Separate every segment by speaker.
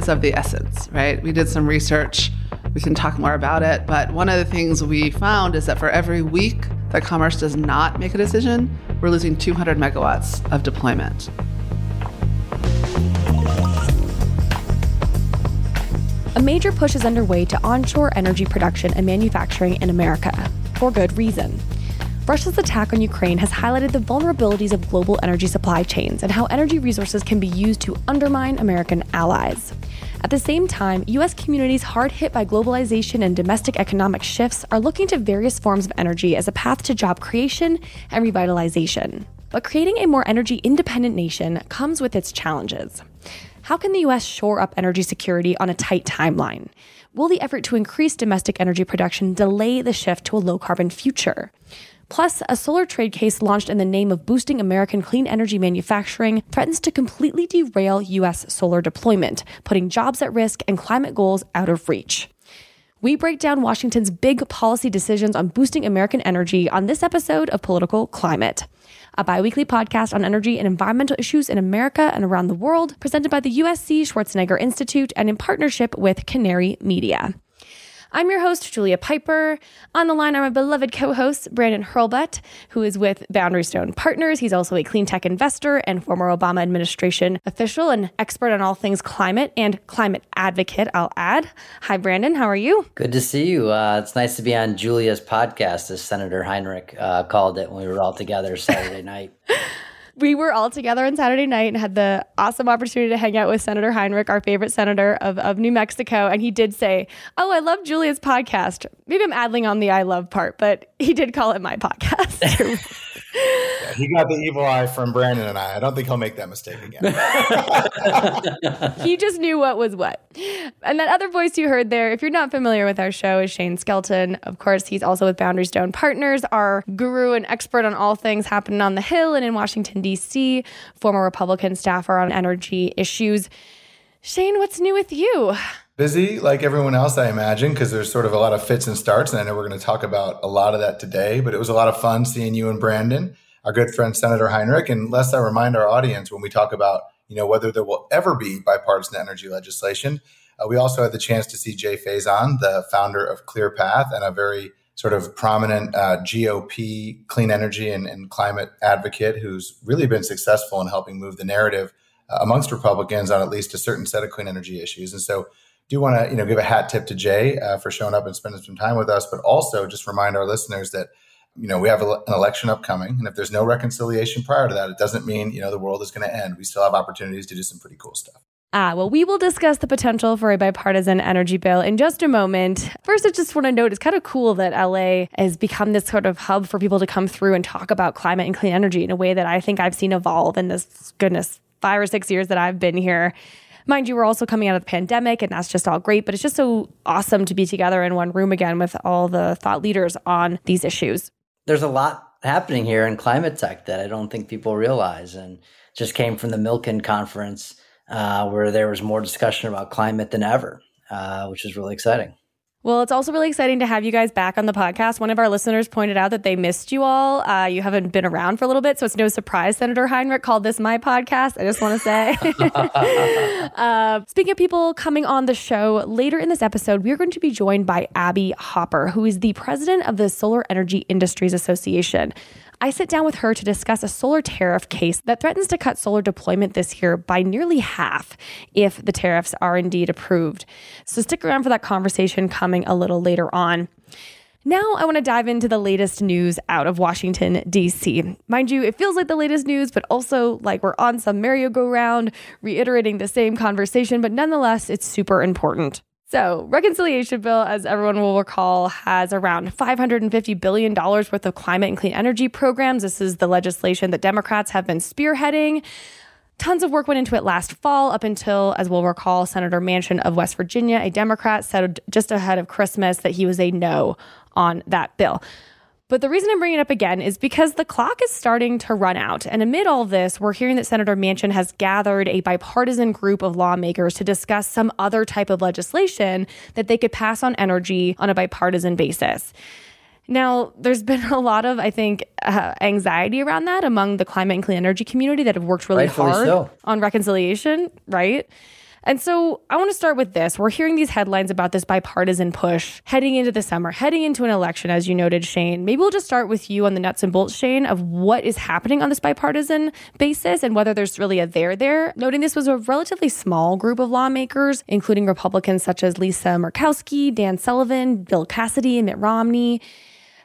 Speaker 1: is of the essence, right? We did some research. We can talk more about it. But one of the things we found is that for every week that Commerce does not make a decision, we're losing 200 megawatts of deployment.
Speaker 2: A major push is underway to onshore energy production and manufacturing in America, for good reason. Russia's attack on Ukraine has highlighted the vulnerabilities of global energy supply chains and how energy resources can be used to undermine American allies. At the same time, U.S. communities hard hit by globalization and domestic economic shifts are looking to various forms of energy as a path to job creation and revitalization. But creating a more energy independent nation comes with its challenges. How can the U.S. shore up energy security on a tight timeline? Will the effort to increase domestic energy production delay the shift to a low carbon future? Plus, a solar trade case launched in the name of boosting American clean energy manufacturing threatens to completely derail U.S. solar deployment, putting jobs at risk and climate goals out of reach. We break down Washington's big policy decisions on boosting American energy on this episode of Political Climate, a biweekly podcast on energy and environmental issues in America and around the world, presented by the USC Schwarzenegger Institute and in partnership with Canary Media. I'm your host, Julia Pyper. On the line are my beloved co host, Brandon Hurlbut, who is with Boundary Stone Partners. He's also a clean tech investor and former Obama administration official and expert on all things climate and climate advocate, I'll add. Hi, Brandon. How are you?
Speaker 3: Good to see you. Uh, it's nice to be on Julia's podcast, as Senator Heinrich uh, called it when we were all together Saturday night.
Speaker 2: We were all together on Saturday night and had the awesome opportunity to hang out with Senator Heinrich, our favorite senator of, of New Mexico. And he did say, Oh, I love Julia's podcast. Maybe I'm adding on the I love part, but he did call it my podcast.
Speaker 4: yeah, he got the evil eye from Brandon and I. I don't think he'll make that mistake again.
Speaker 2: he just knew what was what. And that other voice you heard there, if you're not familiar with our show, is Shane Skelton. Of course, he's also with Boundary Stone Partners, our guru and expert on all things happening on the Hill and in Washington, D.C., former Republican staffer on energy issues. Shane, what's new with you?
Speaker 4: Busy like everyone else, I imagine, because there's sort of a lot of fits and starts. And I know we're going to talk about a lot of that today, but it was a lot of fun seeing you and Brandon, our good friend, Senator Heinrich. And lest I remind our audience when we talk about, you know, whether there will ever be bipartisan energy legislation, uh, we also had the chance to see Jay Faison, the founder of ClearPath and a very sort of prominent uh, GOP clean energy and, and, climate advocate who's really been successful in helping move the narrative uh, amongst Republicans on at least a certain set of clean energy issues. And so do want to you know give a hat tip to Jay uh, for showing up and spending some time with us, but also just remind our listeners that you know we have a, an election upcoming, and if there's no reconciliation prior to that, it doesn't mean you know the world is going to end. We still have opportunities to do some pretty cool stuff.
Speaker 2: Ah, well, we will discuss the potential for a bipartisan energy bill in just a moment. First, I just want to note it's kind of cool that LA has become this sort of hub for people to come through and talk about climate and clean energy in a way that I think I've seen evolve in this goodness five or six years that I've been here. Mind you, we're also coming out of the pandemic, and that's just all great, but it's just so awesome to be together in one room again with all the thought leaders on these issues.
Speaker 3: There's a lot happening here in climate tech that I don't think people realize, and just came from the Milken conference uh, where there was more discussion about climate than ever, uh, which is really exciting.
Speaker 2: Well, it's also really exciting to have you guys back on the podcast. One of our listeners pointed out that they missed you all. Uh, you haven't been around for a little bit, so it's no surprise Senator Heinrich called this my podcast. I just want to say. uh, speaking of people coming on the show, later in this episode, we are going to be joined by Abby Hopper, who is the president of the Solar Energy Industries Association. I sit down with her to discuss a solar tariff case that threatens to cut solar deployment this year by nearly half if the tariffs are indeed approved. So stick around for that conversation coming a little later on. Now, I want to dive into the latest news out of Washington, D.C. Mind you, it feels like the latest news, but also like we're on some merry-go-round, reiterating the same conversation, but nonetheless, it's super important. So, reconciliation bill, as everyone will recall, has around $550 billion worth of climate and clean energy programs. This is the legislation that Democrats have been spearheading. Tons of work went into it last fall, up until, as we'll recall, Senator Manchin of West Virginia, a Democrat, said just ahead of Christmas that he was a no on that bill. But the reason I'm bringing it up again is because the clock is starting to run out. And amid all this, we're hearing that Senator Manchin has gathered a bipartisan group of lawmakers to discuss some other type of legislation that they could pass on energy on a bipartisan basis. Now, there's been a lot of, I think, uh, anxiety around that among the climate and clean energy community that have worked really Rightfully hard so. on reconciliation, right? And so I want to start with this. We're hearing these headlines about this bipartisan push heading into the summer, heading into an election, as you noted, Shane. Maybe we'll just start with you on the nuts and bolts, Shane, of what is happening on this bipartisan basis and whether there's really a there there. Noting this was a relatively small group of lawmakers, including Republicans such as Lisa Murkowski, Dan Sullivan, Bill Cassidy, and Mitt Romney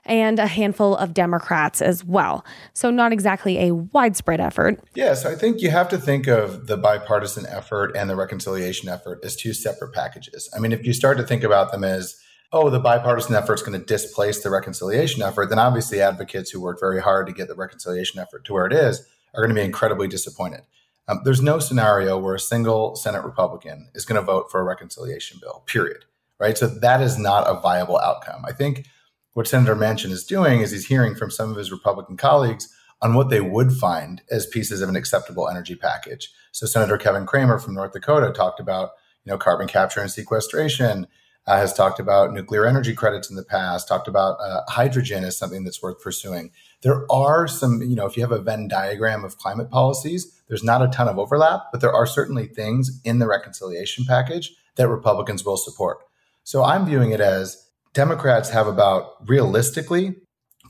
Speaker 2: and a handful of Democrats as well. So, not exactly a widespread effort.
Speaker 4: Yes, I think you have to think of the bipartisan effort and the reconciliation effort as two separate packages. I mean, if you start to think about them as, oh, the bipartisan effort is going to displace the reconciliation effort, then obviously advocates who worked very hard to get the reconciliation effort to where it is are going to be incredibly disappointed. Um, there's no scenario where a single Senate Republican is going to vote for a reconciliation bill, period. Right. So that is not a viable outcome. I think what Senator Manchin is doing is he's hearing from some of his Republican colleagues on what they would find as pieces of an acceptable energy package. So Senator Kevin Cramer from North Dakota talked about, you know, carbon capture and sequestration, uh, has talked about nuclear energy credits in the past, talked about uh, hydrogen as something that's worth pursuing. There are some, you know, if you have a Venn diagram of climate policies, there's not a ton of overlap, but there are certainly things in the reconciliation package that Republicans will support. So I'm viewing it as Democrats have about realistically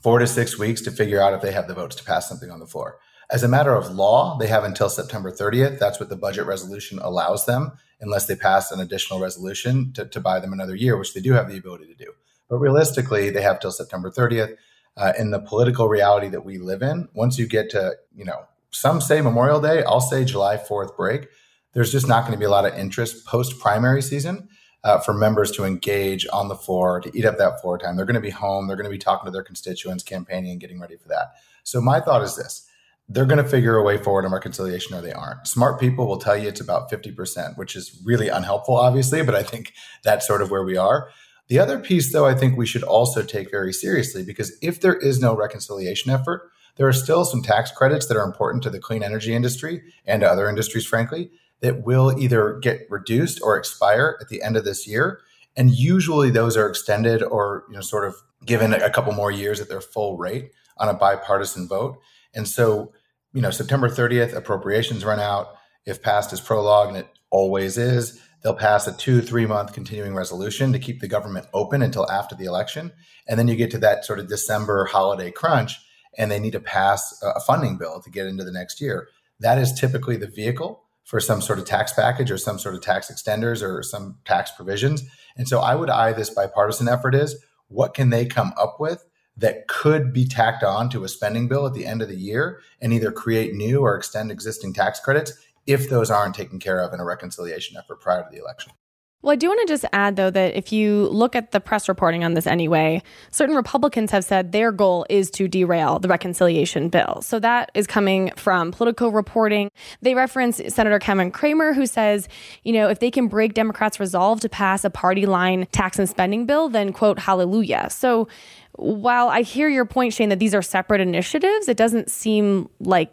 Speaker 4: four to six weeks to figure out if they have the votes to pass something on the floor. As a matter of law, they have until September 30th. That's what the budget resolution allows them, unless they pass an additional resolution to, to buy them another year, which they do have the ability to do. But realistically, they have till September 30th. Uh, in the political reality that we live in, once you get to, you know, some say Memorial Day, I'll say July 4th break, there's just not going to be a lot of interest post primary season uh, for members to engage on the floor, to eat up that floor time. They're going to be home. They're going to be talking to their constituents, campaigning, and getting ready for that. So my thought is this. They're going to figure a way forward in reconciliation or they aren't. Smart people will tell you it's about 50%, which is really unhelpful, obviously, but I think that's sort of where we are. The other piece, though, I think we should also take very seriously because if there is no reconciliation effort, there are still some tax credits that are important to the clean energy industry and to other industries, frankly, that will either get reduced or expire at the end of this year. And usually those are extended or you know sort of given a couple more years at their full rate on a bipartisan vote. And so, you know, September 30th, appropriations run out. If past as prologue, and it always is, they'll pass a two, three month continuing resolution to keep the government open until after the election. And then you get to that sort of December holiday crunch, and they need to pass a funding bill to get into the next year. That is typically the vehicle for some sort of tax package or some sort of tax extenders or some tax provisions. And so I would eye this bipartisan effort is what can they come up with that could be tacked on to a spending bill at the end of the year and either create new or extend existing tax credits if those aren't taken care of in a reconciliation effort prior to the election.
Speaker 2: Well, I do want to just add, though, that if you look at the press reporting on this anyway, certain Republicans have said their goal is to derail the reconciliation bill. So that is coming from political reporting. They reference Senator Kevin Cramer, who says, you know, if they can break Democrats' resolve to pass a party line tax and spending bill, then, quote, hallelujah. So while I hear your point, Shane, that these are separate initiatives, it doesn't seem like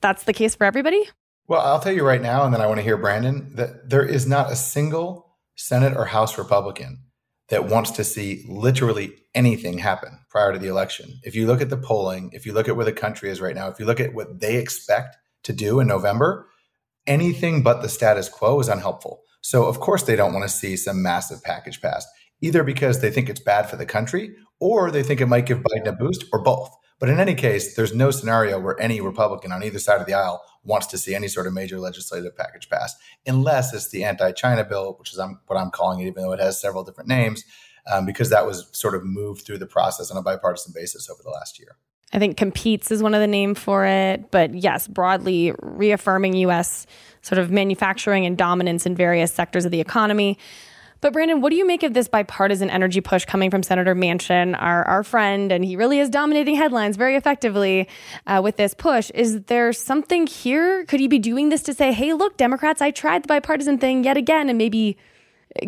Speaker 2: that's the case for everybody.
Speaker 4: Well, I'll tell you right now, and then I want to hear Brandon, that there is not a single Senate or House Republican that wants to see literally anything happen prior to the election. If you look at the polling, if you look at where the country is right now, if you look at what they expect to do in November, anything but the status quo is unhelpful. So, of course, they don't want to see some massive package passed, either because they think it's bad for the country or they think it might give Biden a boost or both. But in any case, there's no scenario where any Republican on either side of the aisle wants to see any sort of major legislative package passed, unless it's the anti-China bill, which is what I'm calling it, even though it has several different names, um, because that was sort of moved through the process on a bipartisan basis over the last year.
Speaker 2: I think competes is one of the name for it, but yes, broadly reaffirming U.S. sort of manufacturing and dominance in various sectors of the economy. But Brandon, what do you make of this bipartisan energy push coming from Senator Manchin, our, our friend, and he really is dominating headlines very effectively uh, with this push? Is there something here? Could he be doing this to say, hey, look, Democrats, I tried the bipartisan thing yet again, and maybe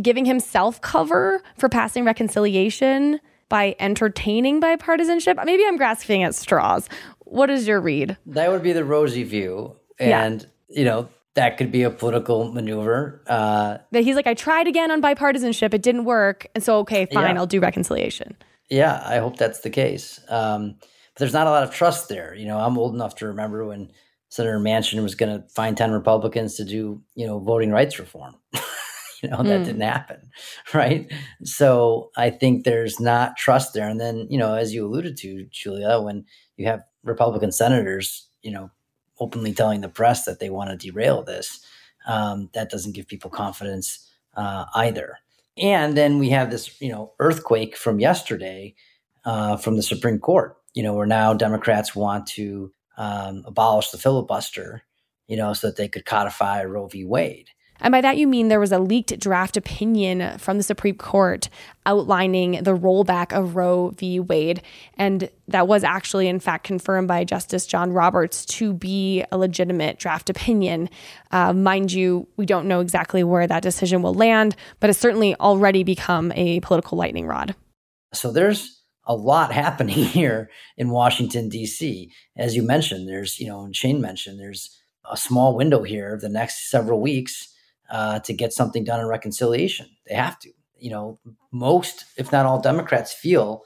Speaker 2: giving himself cover for passing reconciliation by entertaining bipartisanship? Maybe I'm grasping at straws. What is your read?
Speaker 3: That would be the rosy view. And, yeah. you know, that could be a political maneuver. Uh,
Speaker 2: that he's like, I tried again on bipartisanship, it didn't work, and so okay, fine, yeah. I'll do reconciliation.
Speaker 3: Yeah, I hope that's the case. Um, but there's not a lot of trust there. You know, I'm old enough to remember when Senator Manchin was going to find 10 Republicans to do, you know, voting rights reform. you know, that mm. didn't happen. Right. So I think there's not trust there. And then, you know, as you alluded to, Julia, when you have Republican senators, you know, openly telling the press that they want to derail this, um, that doesn't give people confidence uh, either. And then we have this, you know, earthquake from yesterday uh, from the Supreme Court. You know, where now Democrats want to um, abolish the filibuster, you know, so that they could codify Roe v. Wade.
Speaker 2: And by that, you mean there was a leaked draft opinion from the Supreme Court outlining the rollback of Roe v. Wade. And that was actually, in fact, confirmed by Justice John Roberts to be a legitimate draft opinion. Uh, mind you, we don't know exactly where that decision will land, but it's certainly already become a political lightning rod.
Speaker 3: So there's a lot happening here in Washington, D.C. As you mentioned, there's, you know, and Shane mentioned, there's a small window here of the next several weeks uh, to get something done in reconciliation. They have to. You know, most, if not all, Democrats feel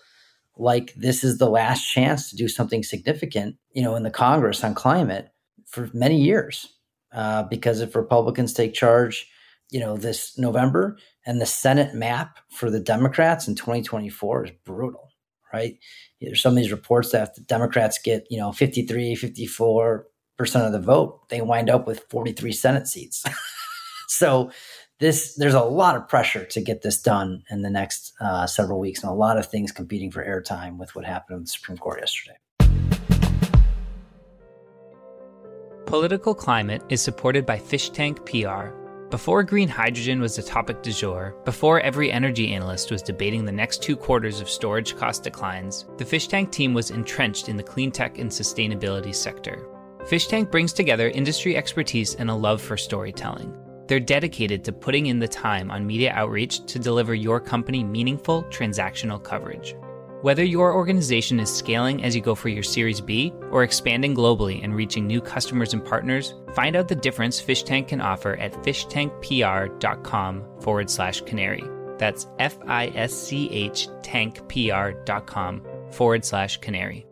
Speaker 3: like this is the last chance to do something significant, you know, in the Congress on climate for many years. Uh, because if Republicans take charge, you know, this November and the Senate map for the Democrats in 2024 is brutal, right? There's some of these reports that if the Democrats get, you know, 53, 54 percent of the vote, they wind up with 43 Senate seats. so this there's a lot of pressure to get this done in the next uh, several weeks, and a lot of things competing for airtime with what happened in the Supreme Court yesterday.
Speaker 5: Political climate is supported by Fish Tank PR. Before green hydrogen was the topic du jour, before every energy analyst was debating the next two quarters of storage cost declines, the Fish Tank team was entrenched in the clean tech and sustainability sector. Fish Tank brings together industry expertise and a love for storytelling. They're dedicated to putting in the time on media outreach to deliver your company meaningful transactional coverage. Whether your organization is scaling as you go for your Series B or expanding globally and reaching new customers and partners, find out the difference Fish Tank can offer at fishtankpr.com forward slash canary. That's F I S C H tankpr.com forward slash canary.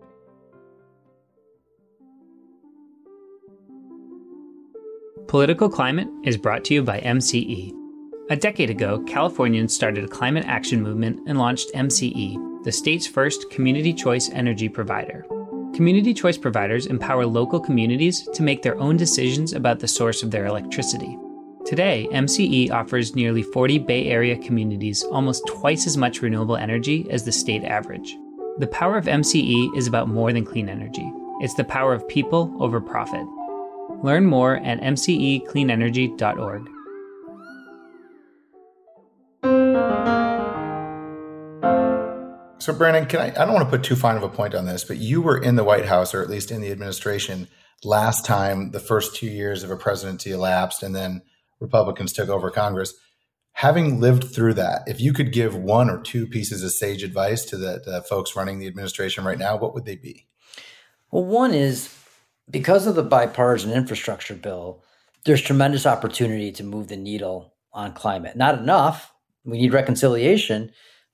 Speaker 5: Political Climate is brought to you by MCE. A decade ago, Californians started a climate action movement and launched MCE, the state's first community choice energy provider. Community choice providers empower local communities to make their own decisions about the source of their electricity. Today, MCE offers nearly 40 Bay Area communities almost twice as much renewable energy as the state average. The power of MCE is about more than clean energy. It's the power of people over profit. Learn more at mcecleanenergy.org.
Speaker 4: So, Brandon, can I? I don't want to put too fine of a point on this, but you were in the White House, or at least in the administration, last time the first two years of a presidency elapsed, and then Republicans took over Congress. Having lived through that, if you could give one or two pieces of sage advice to the, the folks running the administration right now, what would they be?
Speaker 3: Well, one is because of the bipartisan infrastructure bill, there's tremendous opportunity to move the needle on climate. Not enough. We need reconciliation,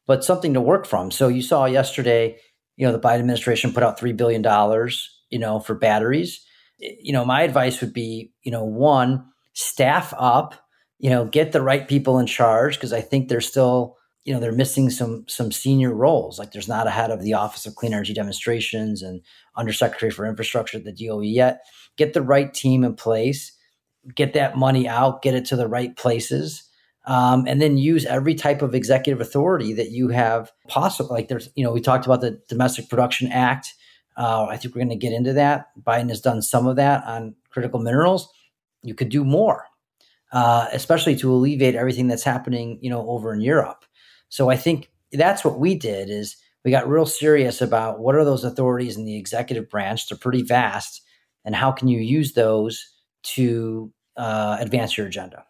Speaker 3: but something to work from. So you saw yesterday, you know, the Biden administration put out $3 billion, you know, for batteries. You know, my advice would be, you know, one, staff up, you know, get the right people in charge because I think there's still you know they're missing some some senior roles. Like there's not a head of the office of clean energy demonstrations and undersecretary for infrastructure at the doe yet. Get the right team in place get that money out get it to the right places um, and then use every type of executive authority that you have possible. Like there's you know we talked about the domestic production act. Uh, i think we're going to get into that. Biden has done some of that on critical minerals. You could do more uh, especially to alleviate everything that's happening you know over in europe so I think that's what we did is we got real serious about what are those authorities in the executive branch. They're pretty vast, and how can you use those to uh, advance your agenda?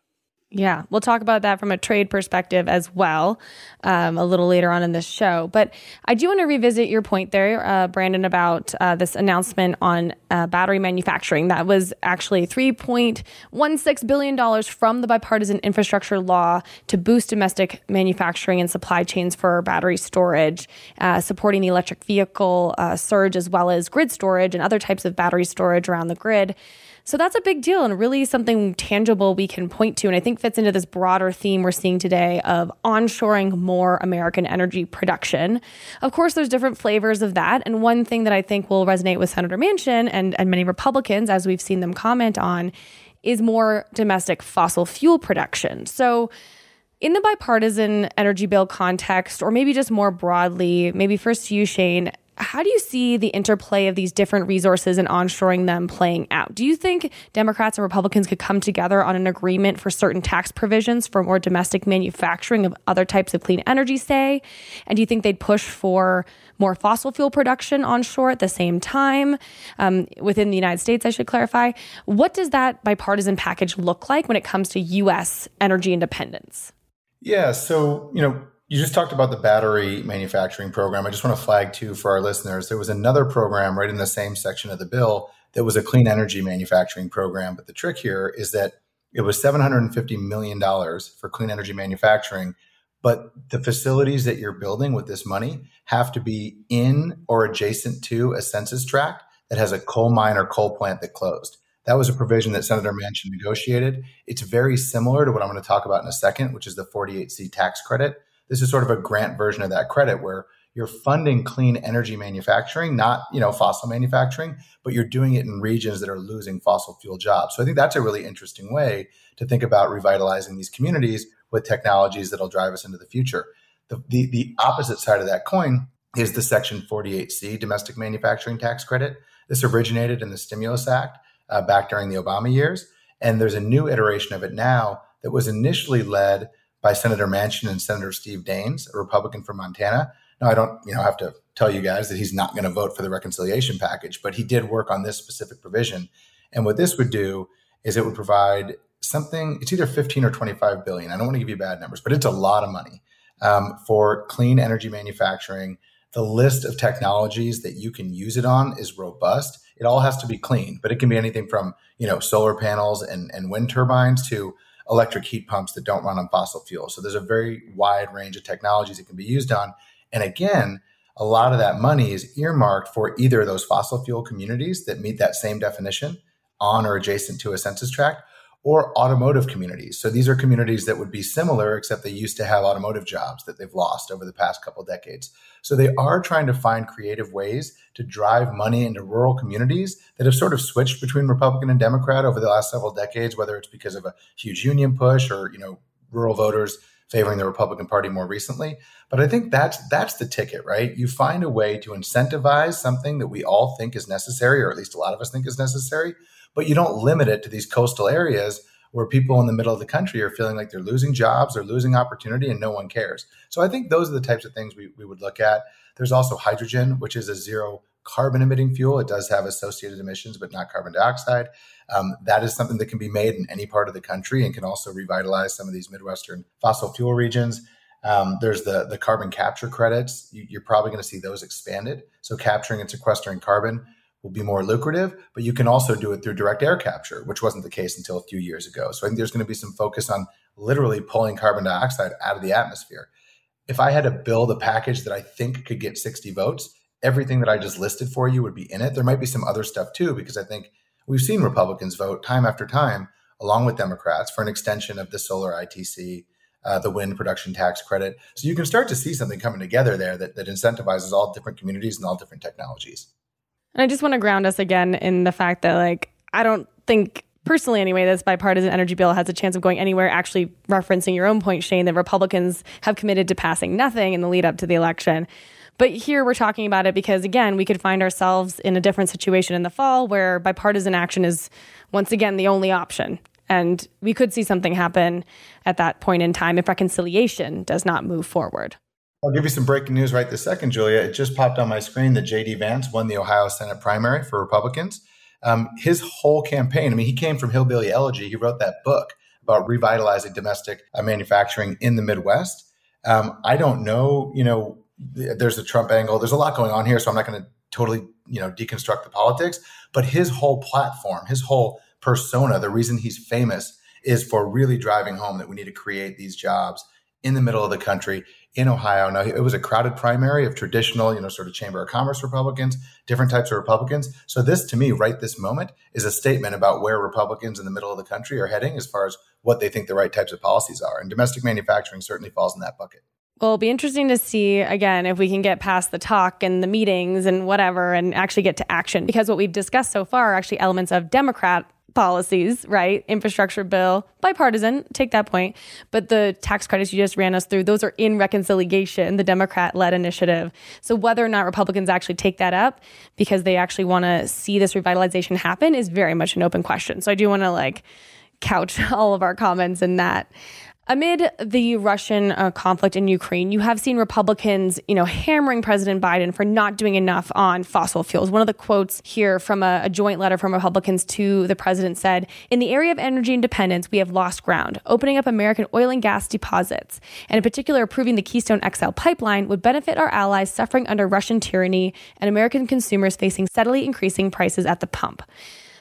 Speaker 2: Yeah, we'll talk about that from a trade perspective as well um, a little later on in this show. But I do want to revisit your point there, uh, Brandon, about uh, this announcement on uh, battery manufacturing. That was actually $3.16 billion from the bipartisan infrastructure law to boost domestic manufacturing and supply chains for battery storage, uh, supporting the electric vehicle uh, surge as well as grid storage and other types of battery storage around the grid. So that's a big deal and really something tangible we can point to. And I think fits into this broader theme we're seeing today of onshoring more American energy production. Of course, there's different flavors of that. And one thing that I think will resonate with Senator Manchin and, and many Republicans, as we've seen them comment on, is more domestic fossil fuel production. So, in the bipartisan energy bill context, or maybe just more broadly, maybe first to you, Shane, how do you see the interplay of these different resources and onshoring them playing out? Do you think Democrats and Republicans could come together on an agreement for certain tax provisions for more domestic manufacturing of other types of clean energy, say? And do you think they'd push for more fossil fuel production onshore at the same time um, within the United States, I should clarify? What does that bipartisan package look like when it comes to U.S. energy independence?
Speaker 4: Yeah, so, you know, you just talked about the battery manufacturing program. I just want to flag too for our listeners. There was another program right in the same section of the bill that was a clean energy manufacturing program. But the trick here is that it was $750 million for clean energy manufacturing. But the facilities that you're building with this money have to be in or adjacent to a census tract that has a coal mine or coal plant that closed. That was a provision that Senator Manchin negotiated. It's very similar to what I'm going to talk about in a second, which is the 48C tax credit this is sort of a grant version of that credit where you're funding clean energy manufacturing, not you know fossil manufacturing, but you're doing it in regions that are losing fossil fuel jobs. So I think that's a really interesting way to think about revitalizing these communities with technologies that'll drive us into the future. The, the, the opposite side of that coin is the Section 48C domestic manufacturing tax credit. This originated in the Stimulus Act uh, back during the Obama years, and there's a new iteration of it now that was initially led by Senator Manchin and Senator Steve Daines, a Republican from Montana. Now, I don't, you know, have to tell you guys that he's not going to vote for the reconciliation package, but he did work on this specific provision. And what this would do is it would provide something. It's either 15 or 25 billion. I don't want to give you bad numbers, but it's a lot of money um, for clean energy manufacturing. The list of technologies that you can use it on is robust. It all has to be clean, but it can be anything from you know solar panels and, and wind turbines to electric heat pumps that don't run on fossil fuels. So there's a very wide range of technologies it can be used on. And again, a lot of that money is earmarked for either those fossil fuel communities that meet that same definition on or adjacent to a census tract or automotive communities. So these are communities that would be similar, except they used to have automotive jobs that they've lost over the past couple decades. So they are trying to find creative ways to drive money into rural communities that have sort of switched between Republican and Democrat over the last several decades, whether it's because of a huge union push or, you know, rural voters favoring the Republican Party more recently. But I think that's that's the ticket, right? You find a way to incentivize something that we all think is necessary, or at least a lot of us think is necessary, but you don't limit it to these coastal areas where people in the middle of the country are feeling like they're losing jobs, they're losing opportunity, and no one cares. So I think those are the types of things we, we would look at. There's also hydrogen, which is a zero carbon emitting fuel. It does have associated emissions, but not carbon dioxide. Um, that is something that can be made in any part of the country and can also revitalize some of these Midwestern fossil fuel regions. Um, there's the the carbon capture credits. You, are probably going to see those expanded. So capturing and sequestering carbon will be more lucrative, but you can also do it through direct air capture, which wasn't the case until a few years ago. So I think there's going to be some focus on literally pulling carbon dioxide out of the atmosphere. If I had to build a package that I think could get 60 votes, everything that I just listed for you would be in it. There might be some other stuff too, because I think we've seen Republicans vote time after time, along with Democrats, for an extension of the solar ITC, uh, the wind production tax credit. So you can start to see something coming together there that, that incentivizes all different communities and all different technologies.
Speaker 2: And I just want to ground us again in the fact that, like, I don't think personally anyway, this bipartisan energy bill has a chance of going anywhere, actually referencing your own point, Shane, that Republicans have committed to passing nothing in the lead up to the election. But here we're talking about it because, again, we could find ourselves in a different situation in the fall where bipartisan action is once again the only option. And we could see something happen at that point in time if reconciliation does not move forward.
Speaker 4: I'll give you some breaking news right this second, Julia. It just popped on my screen that J.D. Vance won the Ohio Senate primary for Republicans. Um, his whole campaign, I mean, he came from Hillbilly Elegy. He wrote that book about revitalizing domestic uh, manufacturing in the Midwest. Um, I don't know, you know, there's the Trump angle. There's a lot going on here, so I'm not going to totally, you know, deconstruct the politics. But his whole platform, his whole persona, the reason he's famous is for really driving home that we need to create these jobs in the middle of the country in Ohio. Now, it was a crowded primary of traditional, you know, sort of Chamber of Commerce Republicans, different types of Republicans. So, this to me, right this moment, is a statement about where Republicans in the middle of the country are heading as far as what they think the right types of policies are. And domestic manufacturing certainly falls in that bucket.
Speaker 2: Well, it'll be interesting to see again if we can get past the talk and the meetings and whatever and actually get to action because what we've discussed so far are actually elements of Democrat policies, right? Infrastructure bill, bipartisan, take that point. But the tax credits you just ran us through, those are in reconciliation, the Democrat led initiative. So whether or not Republicans actually take that up because they actually want to see this revitalization happen is very much an open question. So I do want to like couch all of our comments in that. Amid the Russian uh, conflict in Ukraine, you have seen Republicans, you know, hammering President Biden for not doing enough on fossil fuels. One of the quotes here from a, a, joint letter from Republicans to the president said, "In the area of energy independence, we have lost ground. Opening up American oil and gas deposits, and in particular approving the Keystone XL pipeline, would benefit our allies suffering under Russian tyranny and American consumers facing steadily increasing prices at the pump."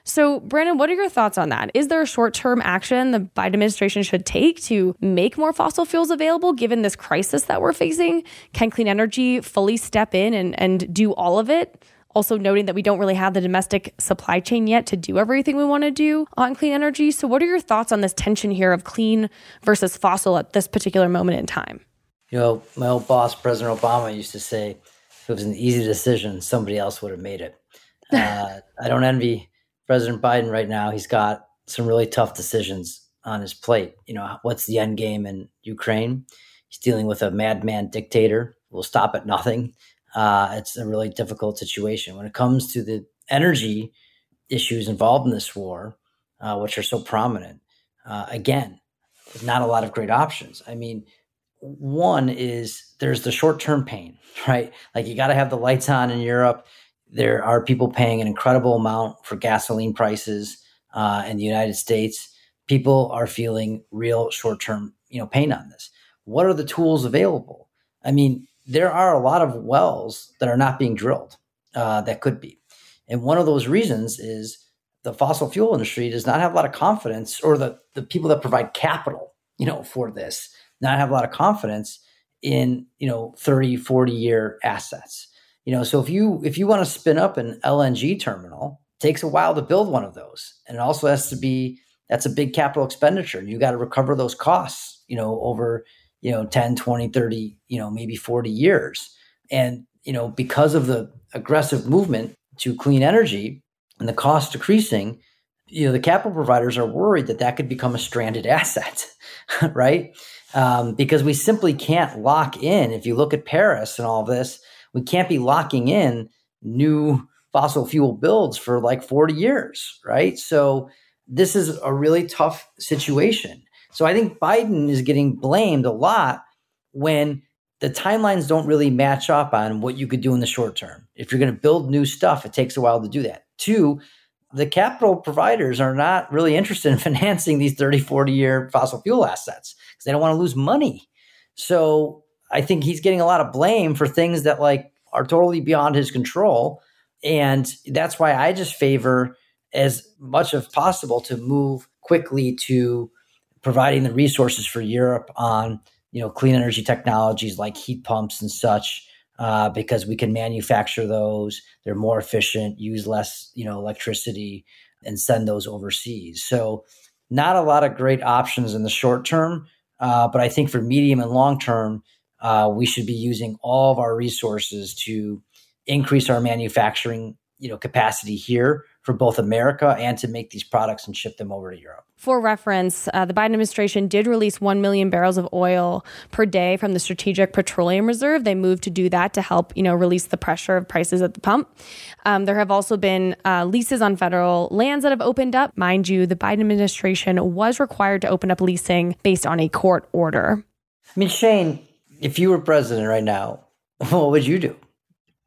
Speaker 2: So, Brandon, what are your thoughts on that? Is there a short term action the Biden administration should take to make more fossil fuels available given this crisis that we're facing? Can clean energy fully step in and, and do all of it? Also, noting that we don't really have the domestic supply chain yet to do everything we want to do on clean energy. So, what are your thoughts on this tension here of clean versus fossil at this particular moment in time?
Speaker 3: You know, my old boss, President Obama, used to say, if it was an easy decision, somebody else would have made it. Uh, I don't envy President Biden right now, he's got some really tough decisions on his plate. You know, what's the end game in Ukraine? He's dealing with a madman dictator will stop at nothing. Uh, it's a really difficult situation. When it comes to the energy issues involved in this war, uh, which are so prominent, uh, again, not a lot of great options. I mean, one is there's the short term pain, right? Like you got to have the lights on in Europe. There are people paying an incredible amount for gasoline prices uh, in the United States. People are feeling real short-term, you know, pain on this. What are the tools available? I mean, there are a lot of wells that are not being drilled uh, that could be, and one of those reasons is the fossil fuel industry does not have a lot of confidence, or the the people that provide capital, you know, for this not have a lot of confidence in you know 30 40 year assets you know, so if you if you want to spin up an LNG terminal, takes a while to build one of those. And it also has to be that's a big capital expenditure. And you got to recover those costs, you know, over, you know, 10, 20, 30, you know, maybe 40 years. And, you know, because of the aggressive movement to clean energy and the cost decreasing, you know, the capital providers are worried that that could become a stranded asset, right? Um, because we simply can't lock in. If you look at Paris and all this, we can't be locking in new fossil fuel builds for like 40 years, right? So this is a really tough situation. So I think Biden is getting blamed a lot when the timelines don't really match up on what you could do in the short term. If you're going to build new stuff, it takes a while to do that. Two, the capital providers are not really interested in financing these 30, 40 year fossil fuel assets because they don't want to lose money. So I think he's getting a lot of blame for things that like are totally beyond his control. And that's why I just favor as much as possible to move quickly to providing the resources for Europe on, you know, clean energy technologies like heat pumps and such, uh, because we can manufacture those. They're more efficient, use less, you know, electricity, and send those overseas. So, not a lot of great options in the short term, uh, but I think for medium and long term, uh, we should be using all of our resources to increase our manufacturing you know capacity here for both America and to make these products and ship them over to Europe.
Speaker 2: For reference, uh, the Biden administration did release 1 million barrels of oil per day from the Strategic Petroleum Reserve. They moved to do that to help, you know, release the pressure of prices at the pump. Um, there have also been uh, leases on federal lands that have opened up. Mind you, the Biden administration was required to open up leasing based on a court order.
Speaker 3: I mean, Shane, if you were president right now, what would you do?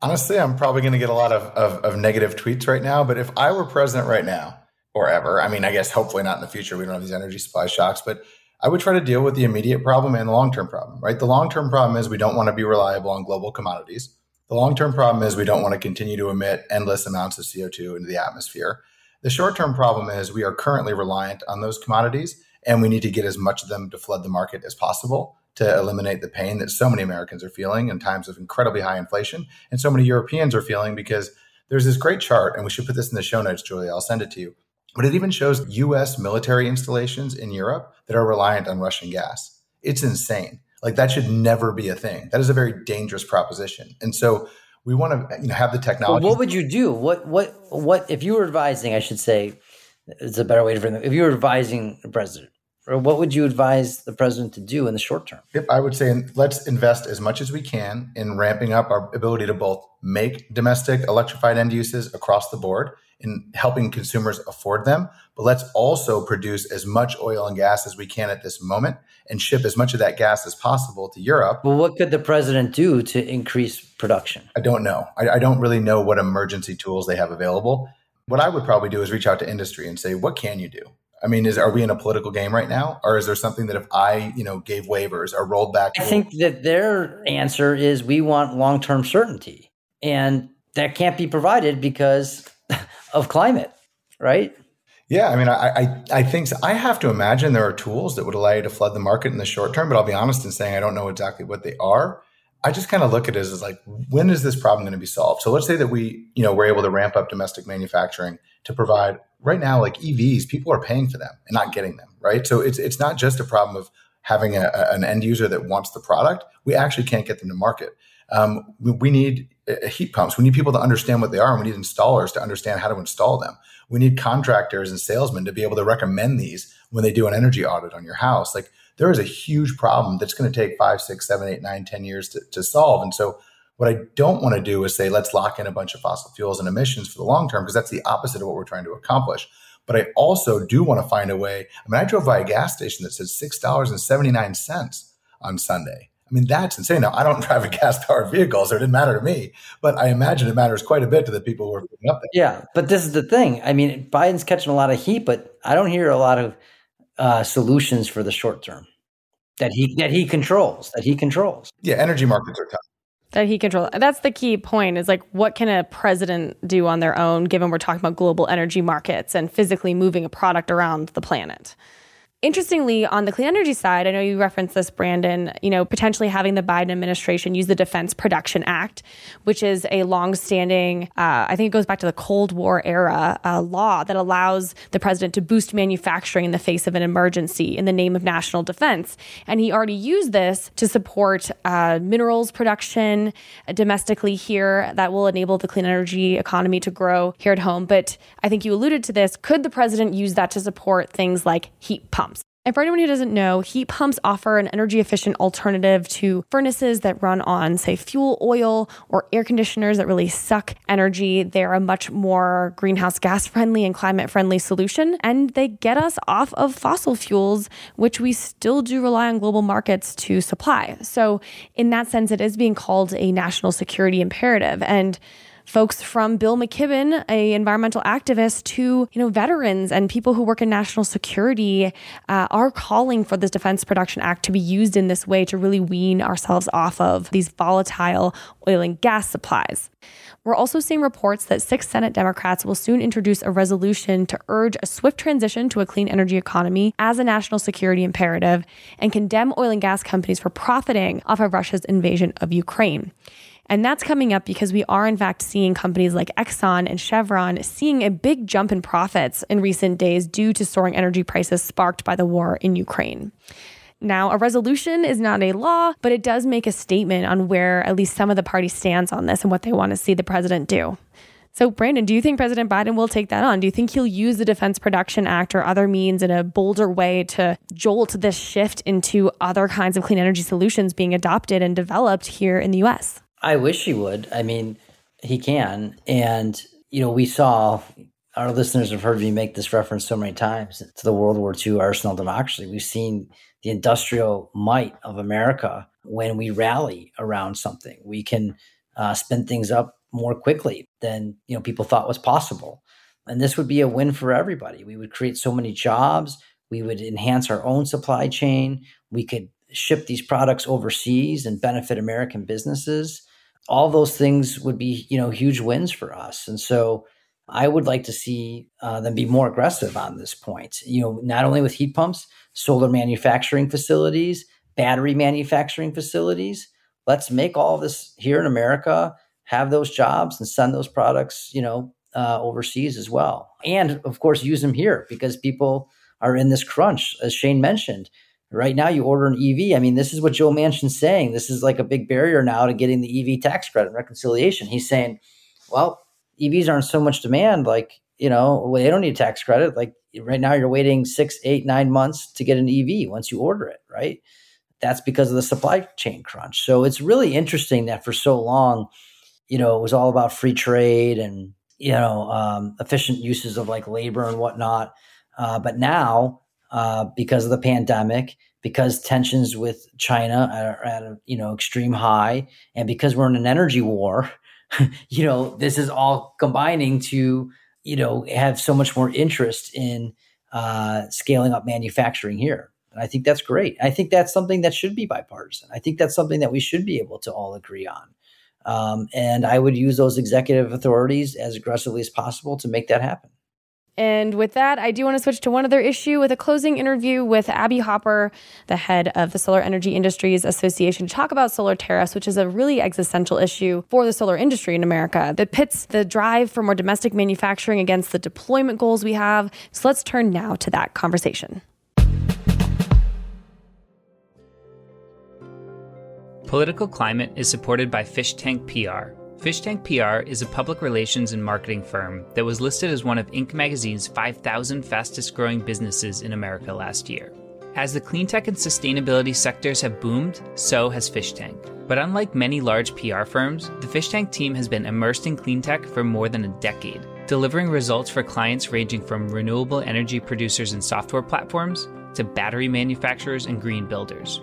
Speaker 4: Honestly, I'm probably going to get a lot of, of, of, negative tweets right now. But if I were president right now or ever. I mean, I guess hopefully not in the future. We don't have these energy supply shocks, but I would try to deal with the immediate problem and the long term problem, right? The long term problem is we don't want to be reliable on global commodities. The long term problem is we don't want to continue to emit endless amounts of CO2 into the atmosphere. The short term problem is we are currently reliant on those commodities and we need to get as much of them to flood the market as possible to eliminate the pain that so many Americans are feeling in times of incredibly high inflation and so many Europeans are feeling because there's this great chart, and we should put this in the show notes, Julia. I'll send it to you. But it even shows US military installations in Europe that are reliant on Russian gas. It's insane. Like that should never be a thing. That is a very dangerous proposition. And so we want to you know, have the technology.
Speaker 3: Well, what would you do? What what what if you were advising? I should say, it's a better way to frame it. If you were advising the president, or what would you advise the president to do in the short term?
Speaker 4: Yep, I would say let's invest as much as we can in ramping up our ability to both make domestic electrified end uses across the board in helping consumers afford them, but let's also produce as much oil and gas as we can at this moment and ship as much of that gas as possible to Europe.
Speaker 3: Well, what could the president do to increase production?
Speaker 4: I don't know. I, I don't really know what emergency tools they have available. What I would probably do is reach out to industry and say, what can you do? I mean, is are we in a political game right now, or is there something that if I, you know, gave waivers or rolled back?
Speaker 3: I think that their answer is we want long term certainty, and that can't be provided because of climate, right?
Speaker 4: Yeah, I mean, I, I, I think so. I have to imagine there are tools that would allow you to flood the market in the short term, but I'll be honest in saying I don't know exactly what they are. I just kind of look at it as like, when is this problem going to be solved? So let's say that we, you know, we're able to ramp up domestic manufacturing to provide right now, like EVs, people are paying for them and not getting them, right? So it's it's not just a problem of having a, an end user that wants the product. We actually can't get them to market. Um, we, we, need uh, heat pumps. We need people to understand what they are, and we need installers to understand how to install them. We need contractors and salesmen to be able to recommend these when they do an energy audit on your house. Like there is a huge problem that's going to take five, six, seven, eight, nine, ten years to, to solve. And so what I don't want to do is say, let's lock in a bunch of fossil fuels and emissions for the long term, because that's the opposite of what we're trying to accomplish. But I also do want to find a way. I mean, I drove by a gas station that said $6.79 on Sunday. I mean, that's insane. Now, I don't drive a gas powered vehicle, so it didn't matter to me, but I imagine it matters quite a bit to the people who are putting up there.
Speaker 3: Yeah, but this is the thing. I mean, Biden's catching a lot of heat, but I don't hear a lot of uh, solutions for the short term that he that he controls. That he controls.
Speaker 4: Yeah, energy markets are tough
Speaker 2: that he controls. That's the key point is like, what can a president do on their own, given we're talking about global energy markets and physically moving a product around the planet? Interestingly, on the clean energy side, I know you referenced this, Brandon, you know, potentially having the Biden administration use the Defense Production Act, which is a longstanding, uh, I think it goes back to the Cold War era uh, law that allows the president to boost manufacturing in the face of an emergency in the name of national defense. And he already used this to support uh, minerals production domestically here that will enable the clean energy economy to grow here at home. But I think you alluded to this. Could the president use that to support things like heat pumps? And for anyone who doesn't know, heat pumps offer an energy efficient alternative to furnaces that run on, say, fuel oil or air conditioners that really suck energy. They're a much more greenhouse gas friendly and climate friendly solution, and they get us off of fossil fuels, which we still do rely on global markets to supply. So, in that sense, it is being called a national security imperative. And folks from Bill McKibben, a environmental activist, to you know veterans and people who work in national security uh, are calling for this Defense Production Act to be used in this way to really wean ourselves off of these volatile oil and gas supplies. We're also seeing reports that six Senate Democrats will soon introduce a resolution to urge a swift transition to a clean energy economy as a national security imperative and condemn oil and gas companies for profiting off of Russia's invasion of Ukraine. And that's coming up because we are, in fact, seeing companies like Exxon and Chevron seeing a big jump in profits in recent days due to soaring energy prices sparked by the war in Ukraine. Now, a resolution is not a law, but it does make a statement on where at least some of the party stands on this and what they want to see the president do. So, Brandon, do you think President Biden will take that on? Do you think he'll use the Defense Production Act or other means in a bolder way to jolt this shift into other kinds of clean energy solutions being adopted and developed here in the US?
Speaker 3: I wish he would. I mean, he can. And, you know, we saw our listeners have heard me make this reference so many times to the World War II arsenal democracy. We've seen the industrial might of America when we rally around something. We can uh, spin things up more quickly than you know people thought was possible. And this would be a win for everybody. We would create so many jobs. We would enhance our own supply chain. We could ship these products overseas and benefit American businesses. All those things would be, you know, huge wins for us. And so I would like to see uh, them be more aggressive on this point. You know, not only with heat pumps, solar manufacturing facilities, battery manufacturing facilities. Let's make all this here in America, have those jobs, and send those products, you know, uh, overseas as well. And of course, use them here because people are in this crunch, as Shane mentioned. Right now, you order an EV. I mean, this is what Joe Manchin's saying. This is like a big barrier now to getting the EV tax credit reconciliation. He's saying, well, EVs aren't so much demand. Like, you know, they don't need tax credit. Like right now, you're waiting six, eight, nine months to get an EV once you order it, right? That's because of the supply chain crunch. So it's really interesting that for so long, you know, it was all about free trade and, you know, um, efficient uses of like labor and whatnot. Uh, but now, uh, because of the pandemic, because tensions with China are at a you know extreme high, and because we're in an energy war, you know, this is all combining to, you know, have so much more interest in uh, scaling up manufacturing here. And I think that's great. I think that's something that should be bipartisan. I think that's something that we should be able to all agree on. Um, and I would use those executive authorities as aggressively as possible to make that happen.
Speaker 2: And with that, I do want to switch to one other issue with a closing interview with Abby Hopper, the head of the Solar Energy Industries Association, to talk about solar tariffs, which is a really existential issue for the solar industry in America that pits the drive for more domestic manufacturing against the deployment goals we have. So let's turn now to that conversation.
Speaker 5: Political Climate is supported by Fish Tank PR Fish Tank PR is a public relations and marketing firm that was listed as one of Inc. magazine's 5,000 fastest growing businesses in America last year. As the cleantech and sustainability sectors have boomed, so has Fish Tank. But unlike many large PR firms, the Fish Tank team has been immersed in cleantech for more than a decade, delivering results for clients ranging from renewable energy producers and software platforms to battery manufacturers and green builders.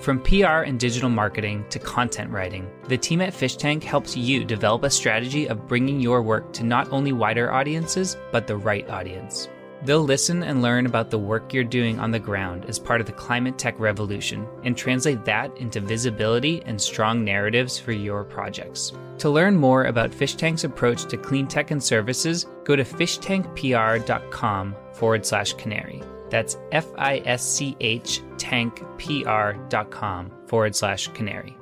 Speaker 5: From PR and digital marketing to content writing, the team at Fish Tank helps you develop a strategy of bringing your work to not only wider audiences, but the right audience. They'll listen and learn about the work you're doing on the ground as part of the climate tech revolution and translate that into visibility and strong narratives for your projects. To learn more about Fish Tank's approach to clean tech and services, go to fishtankpr.com forward slash canary. That's F I S C H tankpr.com forward slash canary.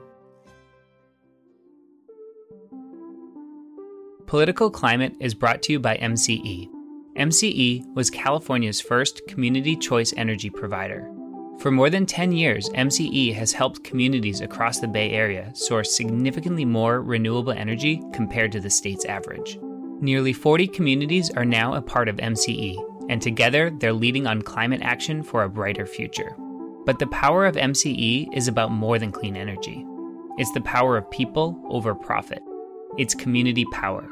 Speaker 5: Political Climate is brought to you by MCE. MCE was California's first community choice energy provider. For more than 10 years, MCE has helped communities across the Bay Area source significantly more renewable energy compared to the state's average. Nearly 40 communities are now a part of MCE, and together they're leading on climate action for a brighter future. But the power of MCE is about more than clean energy. It's the power of people over profit. It's community power.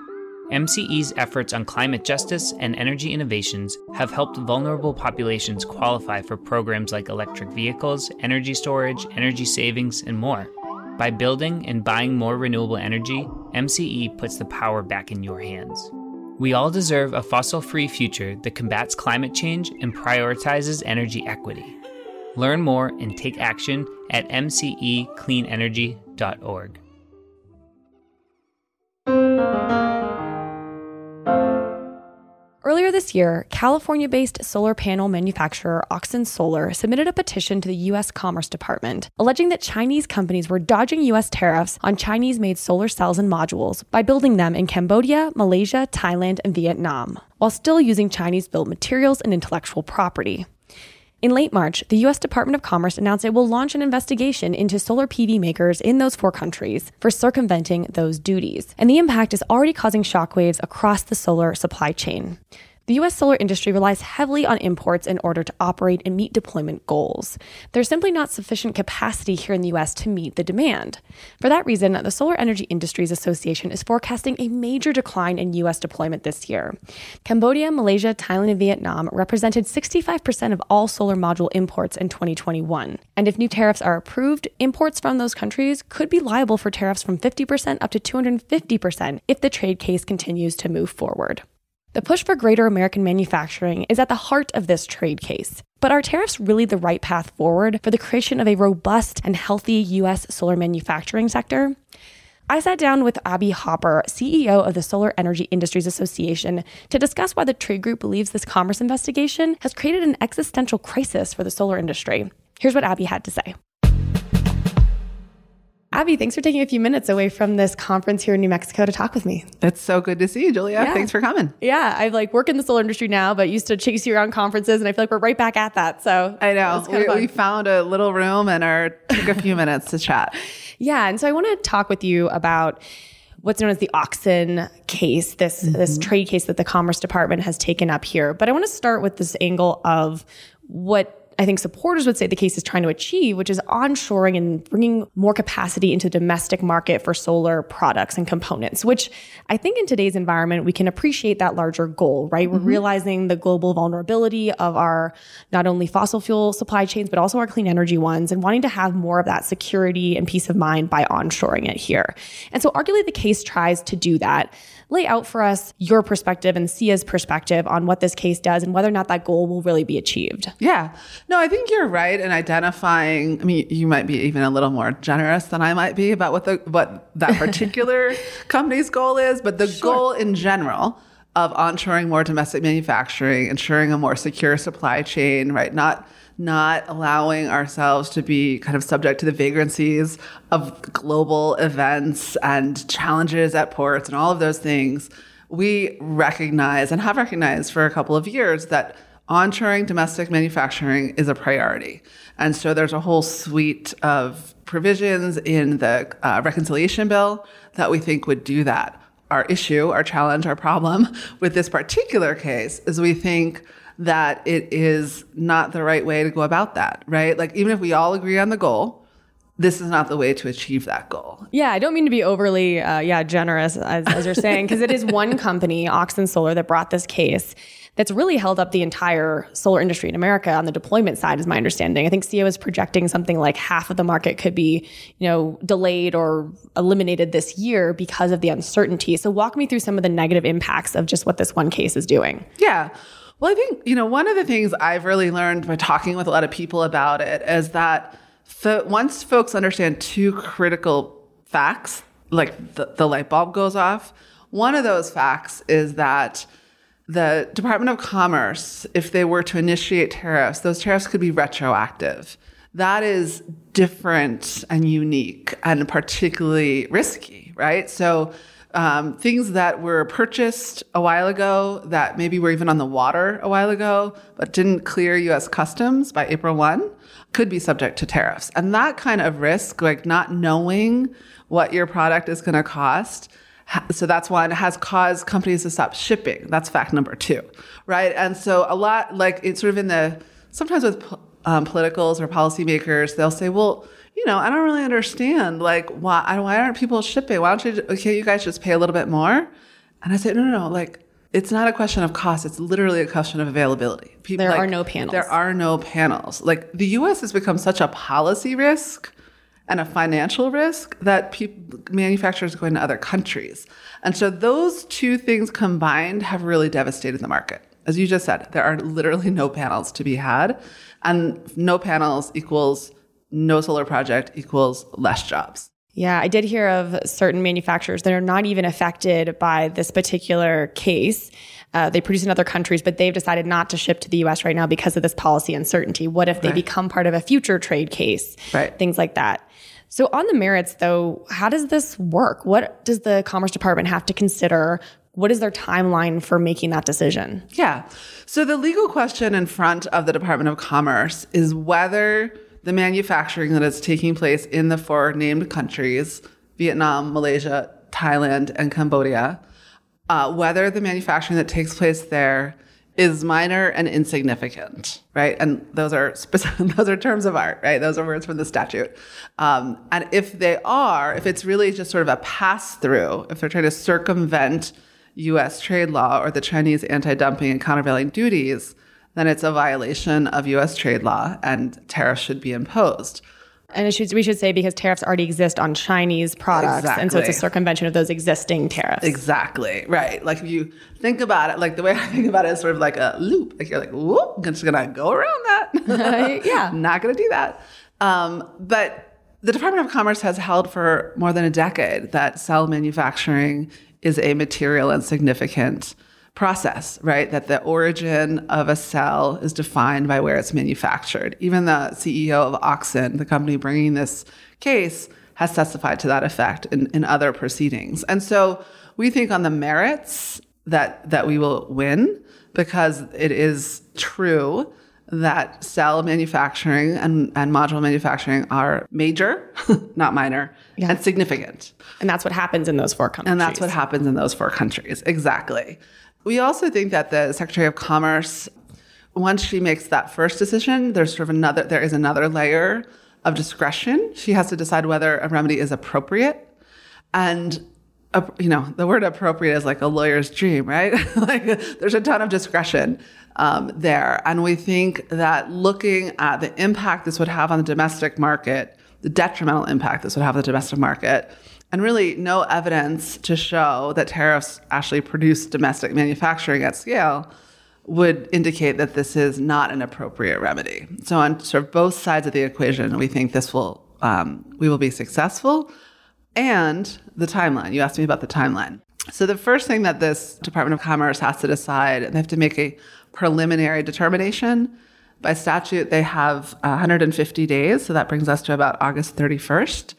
Speaker 5: MCE's efforts on climate justice and energy innovations have helped vulnerable populations qualify for programs like electric vehicles, energy storage, energy savings, and more. By building and buying more renewable energy, MCE puts the power back in your hands. We all deserve a fossil free future that combats climate change and prioritizes energy equity. Learn more and take action at mcecleanenergy.org.
Speaker 2: this year, California based solar panel manufacturer Auxin Solar submitted a petition to the U.S. Commerce Department alleging that Chinese companies were dodging U.S. tariffs on Chinese made solar cells and modules by building them in Cambodia, Malaysia, Thailand, and Vietnam, while still using Chinese built materials and intellectual property. In late March, the U.S. Department of Commerce announced it will launch an investigation into solar PV makers in those four countries for circumventing those duties. And the impact is already causing shockwaves across the solar supply chain. The US solar industry relies heavily on imports in order to operate and meet deployment goals. There's simply not sufficient capacity here in the US to meet the demand. For that reason, the Solar Energy Industries Association is forecasting a major decline in US deployment this year. Cambodia, Malaysia, Thailand, and Vietnam represented 65% of all solar module imports in 2021. And if new tariffs are approved, imports from those countries could be liable for tariffs from 50% up to 250% if the trade case continues to move forward. The push for greater American manufacturing is at the heart of this trade case. But are tariffs really the right path forward for the creation of a robust and healthy U.S. solar manufacturing sector? I sat down with Abby Hopper, CEO of the Solar Energy Industries Association, to discuss why the trade group believes this commerce investigation has created an existential crisis for the solar industry. Here's what Abby had to say. Abby, thanks for taking a few minutes away from this conference here in New Mexico to talk with me.
Speaker 1: It's so good to see you, Julia.
Speaker 2: Yeah.
Speaker 1: Thanks for coming.
Speaker 2: Yeah, I like work in the solar industry now, but used to chase you around conferences, and I feel like we're right back at that. So
Speaker 1: I know. We, we found a little room and our took a few minutes to chat.
Speaker 2: Yeah, and so I want to talk with you about what's known as the Auxin case, this this mm-hmm. trade case that the Commerce Department has taken up here. But I want to start with this angle of what I think supporters would say the case is trying to achieve, which is onshoring and bringing more capacity into the domestic market for solar products and components, which I think in today's environment, we can appreciate that larger goal, right? We're mm-hmm. realizing the global vulnerability of our not only fossil fuel supply chains, but also our clean energy ones and wanting to have more of that security and peace of mind by onshoring it here. And so arguably the case tries to do that. Lay out for us your perspective and SEIA's perspective on what this case does and whether or not that goal will really be achieved.
Speaker 1: Yeah. No, I think you're right in identifying. I mean, you might be even a little more generous than I might be about what the what that particular company's goal is, but the goal in general of onshoring more domestic manufacturing, ensuring a more secure supply chain, right? Not not allowing ourselves to be kind of subject to the vagrancies of global events and challenges at ports and all of those things. We recognize and have recognized for a couple of years that onshoring domestic manufacturing is a priority. And so there's a whole suite of provisions in the uh, reconciliation bill that we think would do that. Our issue, our challenge, our problem with this particular case is we think that it is not the right way to go about that, right? Like, even if we all agree on the goal, this is not the way to achieve that goal.
Speaker 2: Yeah, I don't mean to be overly, uh, yeah, generous as, as you're saying, because it is one company, Auxin Solar, that brought this case. That's really held up the entire solar industry in America on the deployment side, is my understanding. I think SEIA is projecting something like half of the market could be, you know, delayed or eliminated this year because of the uncertainty. So walk me through some of the negative impacts of just what this one case is doing.
Speaker 1: Yeah. Well, I think, you know, one of the things I've really learned by talking with a lot of people about it is that the, once folks understand two critical facts, like the, the light bulb goes off, one of those facts is that the Department of Commerce, if they were to initiate tariffs, those tariffs could be retroactive. That is different and unique and particularly risky, right? So, um, things that were purchased a while ago that maybe were even on the water a while ago, but didn't clear US customs by April 1 could be subject to tariffs. And that kind of risk, like not knowing what your product is going to cost, so that's one has caused companies to stop shipping. That's fact number two, right? And so a lot, like it's sort of in the sometimes with um, politicals or policymakers, they'll say, "Well, you know, I don't really understand. Like, why why aren't people shipping? Why don't you? Okay, you guys just pay a little bit more." And I say, "No, no, no. Like, it's not a question of cost. It's literally a question of availability. People,
Speaker 2: There
Speaker 1: like,
Speaker 2: are no panels.
Speaker 1: There are no panels. Like the U.S. has become such a policy risk." and a financial risk that people, manufacturers go into other countries. And so those two things combined have really devastated the market. As you just said, there are literally no panels to be had, and no panels equals no solar project equals less jobs.
Speaker 2: Yeah, I did hear of certain manufacturers that are not even affected by this particular case. Uh, they produce in other countries, but they've decided not to ship to the US right now because of this policy uncertainty. What if they
Speaker 1: Right.
Speaker 2: become part of a future trade case?
Speaker 1: Right.
Speaker 2: Things like that. So, on the merits, though, how does this work? What does the Commerce Department have to consider? What is their timeline for making that decision?
Speaker 1: Yeah. So the legal question in front of the Department of Commerce is whether the manufacturing that is taking place in the four named countries Vietnam, Malaysia, Thailand, and Cambodia uh, whether the manufacturing that takes place there is minor and insignificant, right? And those are specific, those are terms of art, right? Those are words from the statute. Um, and if they are, if it's really just sort of a pass through, if they're trying to circumvent U.S. trade law or the Chinese anti-dumping and countervailing duties, then it's a violation of U.S. trade law, and tariffs should be imposed.
Speaker 2: And it should, we should say because tariffs already exist on Chinese products. And so it's a circumvention of those existing tariffs.
Speaker 1: Exactly. Right. Like if you think about it, like the way I think about it is sort of like a loop. Like you're like, whoop, I'm just gonna go around that.
Speaker 2: Yeah.
Speaker 1: Not gonna do that. Um, but the Department of Commerce has held for more than a decade that cell manufacturing is a material and significant process, right? That the origin of a cell is defined by where it's manufactured. Even the CEO of Auxin, the company bringing this case, has testified to that effect in, in other proceedings. And so we think on the merits that that we will win because it is true that cell manufacturing and, and module manufacturing are major, not minor, and significant.
Speaker 2: And that's what happens in those four countries.
Speaker 1: And that's what happens in those four countries. Exactly. We also think that the Secretary of Commerce, once she makes that first decision, there's sort of another, there is another layer of discretion. She has to decide whether a remedy is appropriate. And, uh, you know, the word appropriate is like a lawyer's dream, right? like there's a ton of discretion um, there. And we think that looking at the impact this would have on the domestic market, the detrimental impact this would have on the domestic market, and really no evidence to show that tariffs actually produce domestic manufacturing at scale would indicate that this is not an appropriate remedy. So on sort of both sides of the equation, we think this will um, we will be successful. And the timeline. You asked me about the timeline. So the first thing that this Department of Commerce has to decide, they have to make a preliminary determination. By statute, they have 150 days, so that brings us to about August 31st.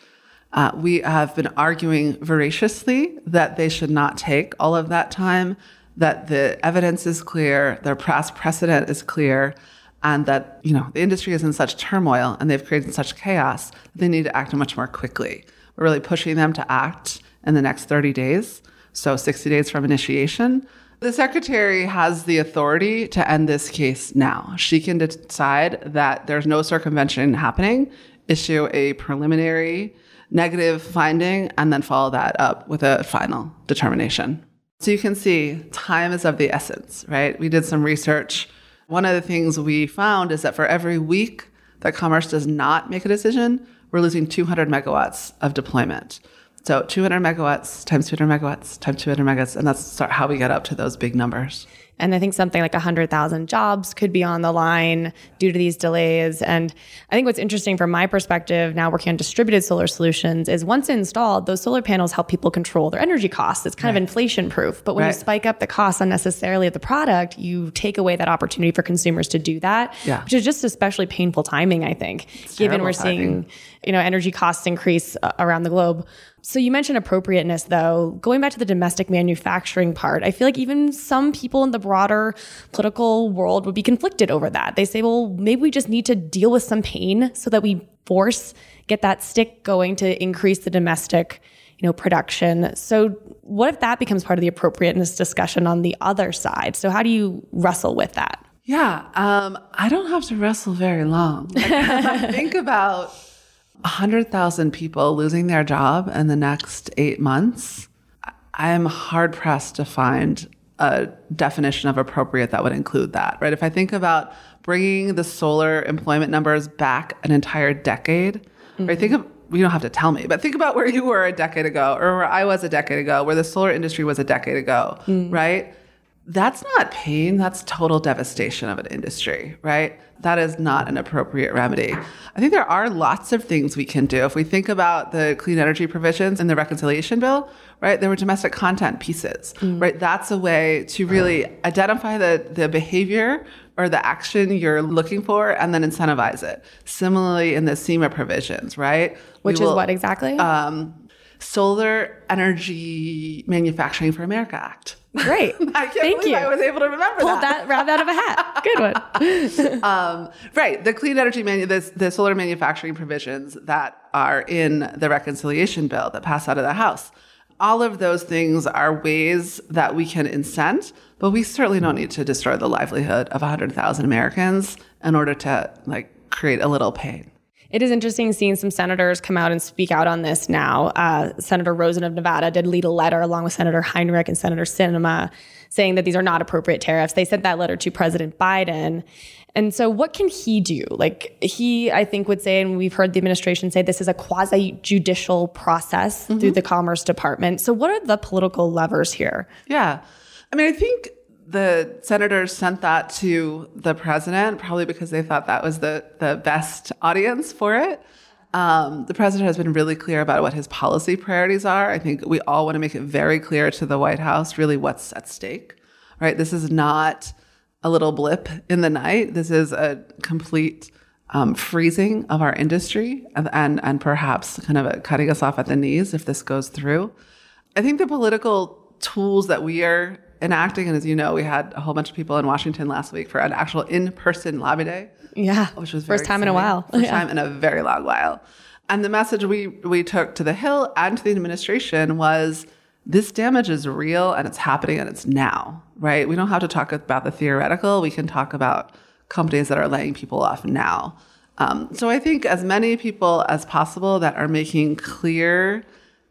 Speaker 1: Uh, we have been arguing voraciously that they should not take all of that time, that the evidence is clear, their past precedent is clear, and that you know the industry is in such turmoil and they've created such chaos that they need to act much more quickly. We're really pushing them to act in the next 30 days, so 60 days from initiation. The secretary has the authority to end this case now. She can decide that there's no circumvention happening, issue a preliminary negative finding, and then follow that up with a final determination. So you can see time is of the essence, right? We did some research. One of the things we found is that for every week that Commerce does not make a decision, we're losing 200 megawatts of deployment. So 200 megawatts times 200 megawatts times 200 megawatts, and that's how we get up to those big numbers.
Speaker 2: And I think something like 100,000 jobs could be on the line due to these delays. And I think what's interesting from my perspective, now working on distributed solar solutions, is once installed, those solar panels help people control their energy costs. It's kind of inflation proof. But when you spike up the cost unnecessarily of the product, you take away that opportunity for consumers to do that,
Speaker 1: Yeah.
Speaker 2: which is just especially painful timing, I think, given we're seeing you know energy costs increase uh, around the globe. So you mentioned appropriateness though. Going back to the domestic manufacturing part, I feel like even some people in the broader political world would be conflicted over that. They say, well, maybe we just need to deal with some pain so that we force get that stick going to increase the domestic you know production so what if that becomes part of the appropriateness discussion on the other side so how do you wrestle with that
Speaker 1: Yeah, um, I don't have to wrestle very long. Like, think about 100,000 people losing their job in the next eight months. I am hard pressed to find a definition of appropriate that would include that, right? If I think about bringing the solar employment numbers back an entire decade, right? Think of you don't have to tell me, but think about where you were a decade ago or where I was a decade ago, where the solar industry was a decade ago, mm. right? That's not pain, that's total devastation of an industry, right? That is not an appropriate remedy. I think there are lots of things we can do. If we think about the clean energy provisions in the reconciliation bill, right, there were domestic content pieces, right? That's a way to really identify the, the behavior or the action you're looking for and then incentivize it. Similarly, in the SEMA provisions, right?
Speaker 2: Which is what exactly
Speaker 1: um, Solar Energy Manufacturing for America Act.
Speaker 2: Great
Speaker 1: I can't
Speaker 2: thank
Speaker 1: believe
Speaker 2: you
Speaker 1: I was able to remember
Speaker 2: pulled
Speaker 1: that.
Speaker 2: that rabbit out of a hat good one
Speaker 1: Um, right, the clean energy manu- the, the solar manufacturing provisions that are in the reconciliation bill that passed out of the House. All of those things are ways that we can incent, but we certainly don't need to destroy the livelihood of 100,000 Americans in order to like create a little pain.
Speaker 2: It is interesting seeing some senators come out and speak out on this now. Uh, Senator Rosen of Nevada did lead a letter along with Senator Heinrich and Senator Sinema saying that these are not appropriate tariffs. They sent that letter to President Biden. And so, what can he do? Like, he, I think, would say, and we've heard the administration say this is a quasi judicial process mm-hmm. through the Commerce Department. So, what are the political levers here?
Speaker 1: Yeah. I mean, I think the senators sent that to the president probably because they thought that was the, the best audience for it. Um, the president has been really clear about what his policy priorities are. I think we all want to make it very clear to the White House really what's at stake, right? This is not a little blip in the night. This is a complete um, freezing of our industry and, and, and perhaps kind of cutting us off at the knees if this goes through. I think the political tools that we are enacting. And as you know, we had a whole bunch of people in Washington last week for an actual in-person lobby day.
Speaker 2: Yeah,
Speaker 1: which was
Speaker 2: first time exciting. in a while.
Speaker 1: First
Speaker 2: yeah.
Speaker 1: time in a very long while. And the message we we took to the Hill and to the administration was this damage is real and it's happening and it's now, right? We don't have to talk about the theoretical. We can talk about companies that are laying people off now. Um, so I think as many people as possible that are making clear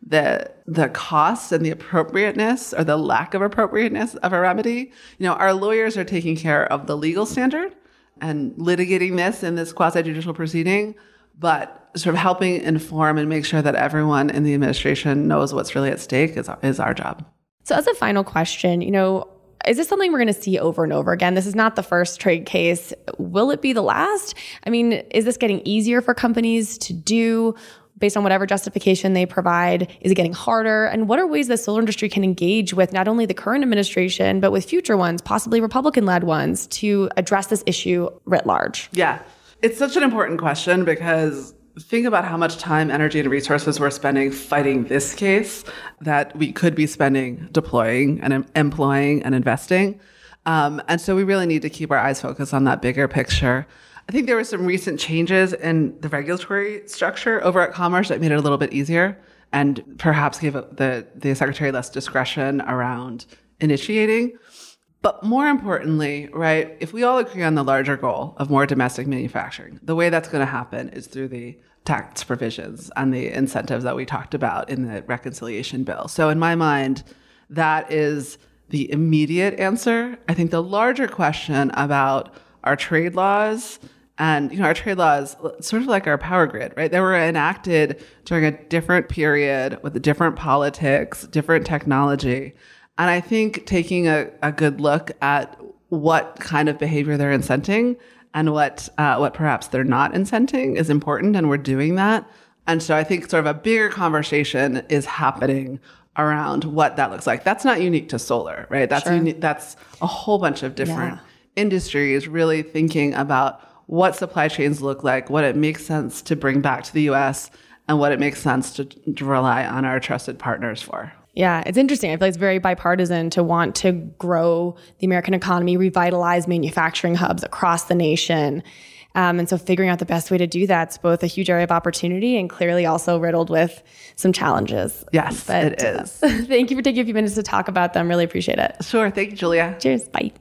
Speaker 1: the the cost and the appropriateness or the lack of appropriateness of a remedy. You know, our lawyers are taking care of the legal standard and litigating this in this quasi judicial proceeding, but sort of helping inform and make sure that everyone in the administration knows what's really at stake is is our job.
Speaker 2: So, as a final question, you know, is this something we're going to see over and over again? This is not the first trade case. Will it be the last? I mean, is this getting easier for companies to do? Based on whatever justification they provide? Is it getting harder? And what are ways the solar industry can engage with not only the current administration, but with future ones, possibly Republican led ones, to address this issue writ large?
Speaker 1: Yeah. It's such an important question because think about how much time, energy, and resources we're spending fighting this case that we could be spending deploying and employing and investing. Um, and so we really need to keep our eyes focused on that bigger picture. I think there were some recent changes in the regulatory structure over at Commerce that made it a little bit easier and perhaps gave the, the secretary less discretion around initiating. But more importantly, right, if we all agree on the larger goal of more domestic manufacturing, the way that's going to happen is through the tax provisions and the incentives that we talked about in the reconciliation bill. So, in my mind, that is the immediate answer. I think the larger question about our trade laws and you know, our trade laws, sort of like our power grid, right? They were enacted during a different period with different politics, different technology. And I think taking a, a good look at what kind of behavior they're incenting and what uh, what perhaps they're not incenting is important, and we're doing that. And so I think sort of a bigger conversation is happening around what that looks like. That's not unique to solar, right? That's sure. that's a whole bunch of different yeah. industries really thinking about what supply chains look like, what it makes sense to bring back to the US, and what it makes sense to, to rely on our trusted partners for.
Speaker 2: Yeah, it's interesting. I feel like it's very bipartisan to want to grow the American economy, revitalize manufacturing hubs across the nation. Um, and so figuring out the best way to do that's both a huge area of opportunity and clearly also riddled with some challenges.
Speaker 1: Yes, but, it is.
Speaker 2: Uh, thank you for taking a few minutes to talk about them. Really appreciate it.
Speaker 1: Sure. Thank you, Julia.
Speaker 2: Cheers. Bye.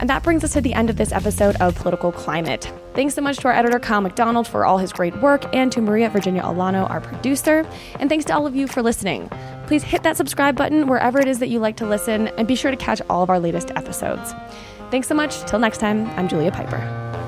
Speaker 2: And that brings us to the end of this episode of Political Climate. Thanks so much to our editor, Kyle McDonald, for all his great work, and to Maria Virginia Olano, our producer. And thanks to all of you for listening. Please hit that subscribe button wherever it is that you like to listen, and be sure to catch all of our latest episodes. Thanks so much. Till next time, I'm Julia Pyper.